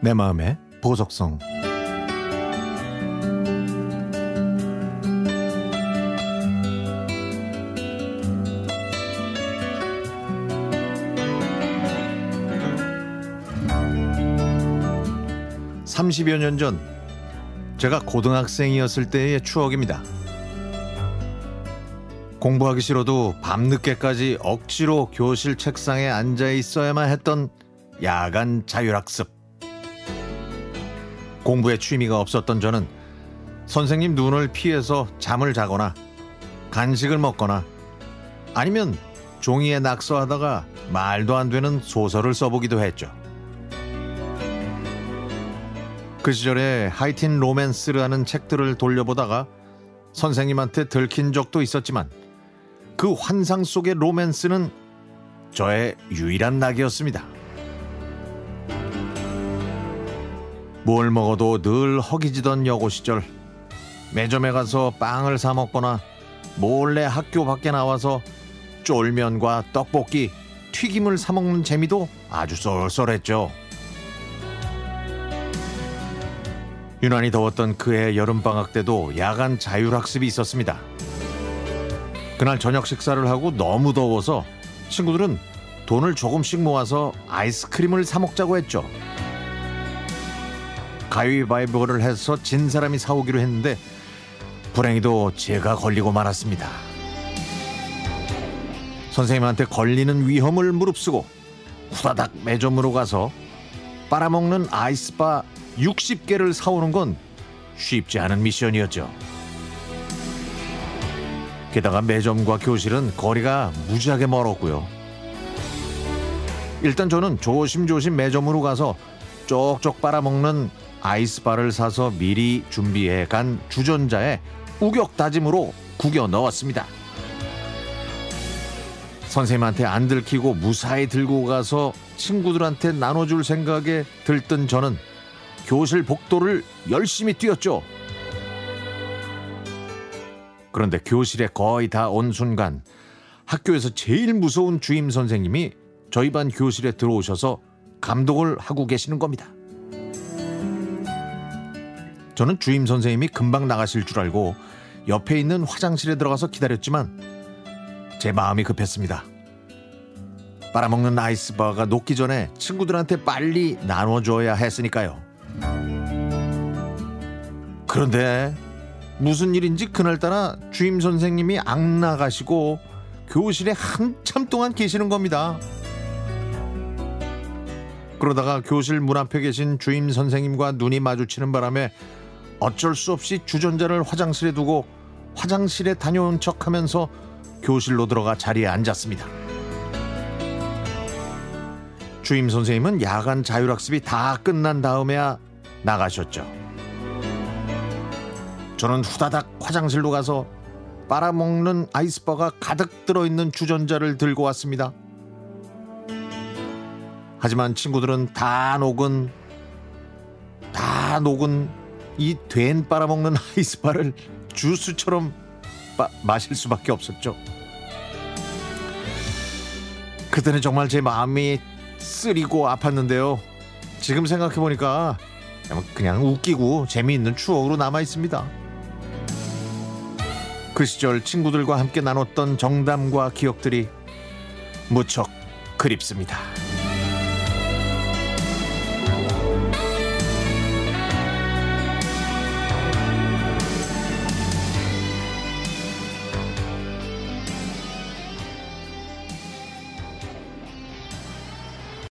내 마음의 보석성 (30여 년 전) 제가 고등학생이었을 때의 추억입니다. 공부하기 싫어도 밤늦게까지 억지로 교실 책상에 앉아 있어야만 했던 야간 자율학습. 공부에 취미가 없었던 저는 선생님 눈을 피해서 잠을 자거나 간식을 먹거나 아니면 종이에 낙서하다가 말도 안 되는 소설을 써보기도 했죠. 그 시절에 하이틴 로맨스라는 책들을 돌려보다가 선생님한테 들킨 적도 있었지만 그 환상 속의 로맨스는 저의 유일한 낙이었습니다. 뭘 먹어도 늘 허기지던 여고 시절 매점에 가서 빵을 사 먹거나 몰래 학교 밖에 나와서 쫄면과 떡볶이, 튀김을 사 먹는 재미도 아주 쏠쏠했죠. 유난히 더웠던 그해 여름방학 때도 야간 자율학습이 있었습니다. 그날 저녁 식사를 하고 너무 더워서 친구들은 돈을 조금씩 모아서 아이스크림을 사 먹자고 했죠. 가위바위보를 해서 진 사람이 사오기로 했는데 불행히도 제가 걸리고 말았습니다. 선생님한테 걸리는 위험을 무릅쓰고 후다닥 매점으로 가서 빨아먹는 아이스바 60개를 사오는 건 쉽지 않은 미션이었죠. 게다가 매점과 교실은 거리가 무지하게 멀었고요. 일단 저는 조심조심 매점으로 가서 쪽쪽 빨아먹는 아이스바를 사서 미리 준비해 간 주전자에 우격다짐으로 구겨 넣었습니다. 선생님한테 안 들키고 무사히 들고 가서 친구들한테 나눠줄 생각에 들뜬 저는 교실 복도를 열심히 뛰었죠. 그런데 교실에 거의 다 온 순간 학교에서 제일 무서운 주임 선생님이 저희 반 교실에 들어오셔서 감독을 하고 계시는 겁니다. 저는 주임 선생님이 금방 나가실 줄 알고 옆에 있는 화장실에 들어가서 기다렸지만 제 마음이 급했습니다. 빨아먹는 아이스바가 녹기 전에 친구들한테 빨리 나눠줘야 했으니까요. 그런데 무슨 일인지 그날따라 주임 선생님이 안 나가시고 교실에 한참 동안 계시는 겁니다. 그러다가 교실 문 앞에 계신 주임 선생님과 눈이 마주치는 바람에 어쩔 수 없이 주전자를 화장실에 두고 화장실에 다녀온 척 하면서 교실로 들어가 자리에 앉았습니다. 주임 선생님은 야간 자율학습이 다 끝난 다음에야 나가셨죠. 저는 후다닥 화장실로 가서 빨아먹는 아이스바가 가득 들어있는 주전자를 들고 왔습니다. 하지만 친구들은 다 녹은 다 녹은 이 된 빨아먹는 아이스바를 주스처럼 마, 마실 수밖에 없었죠. 그때는 정말 제 마음이 쓰리고 아팠는데요. 지금 생각해보니까 그냥 웃기고 재미있는 추억으로 남아 있습니다. 그 시절 친구들과 함께 나눴던 정담과 기억들이 무척 그립습니다.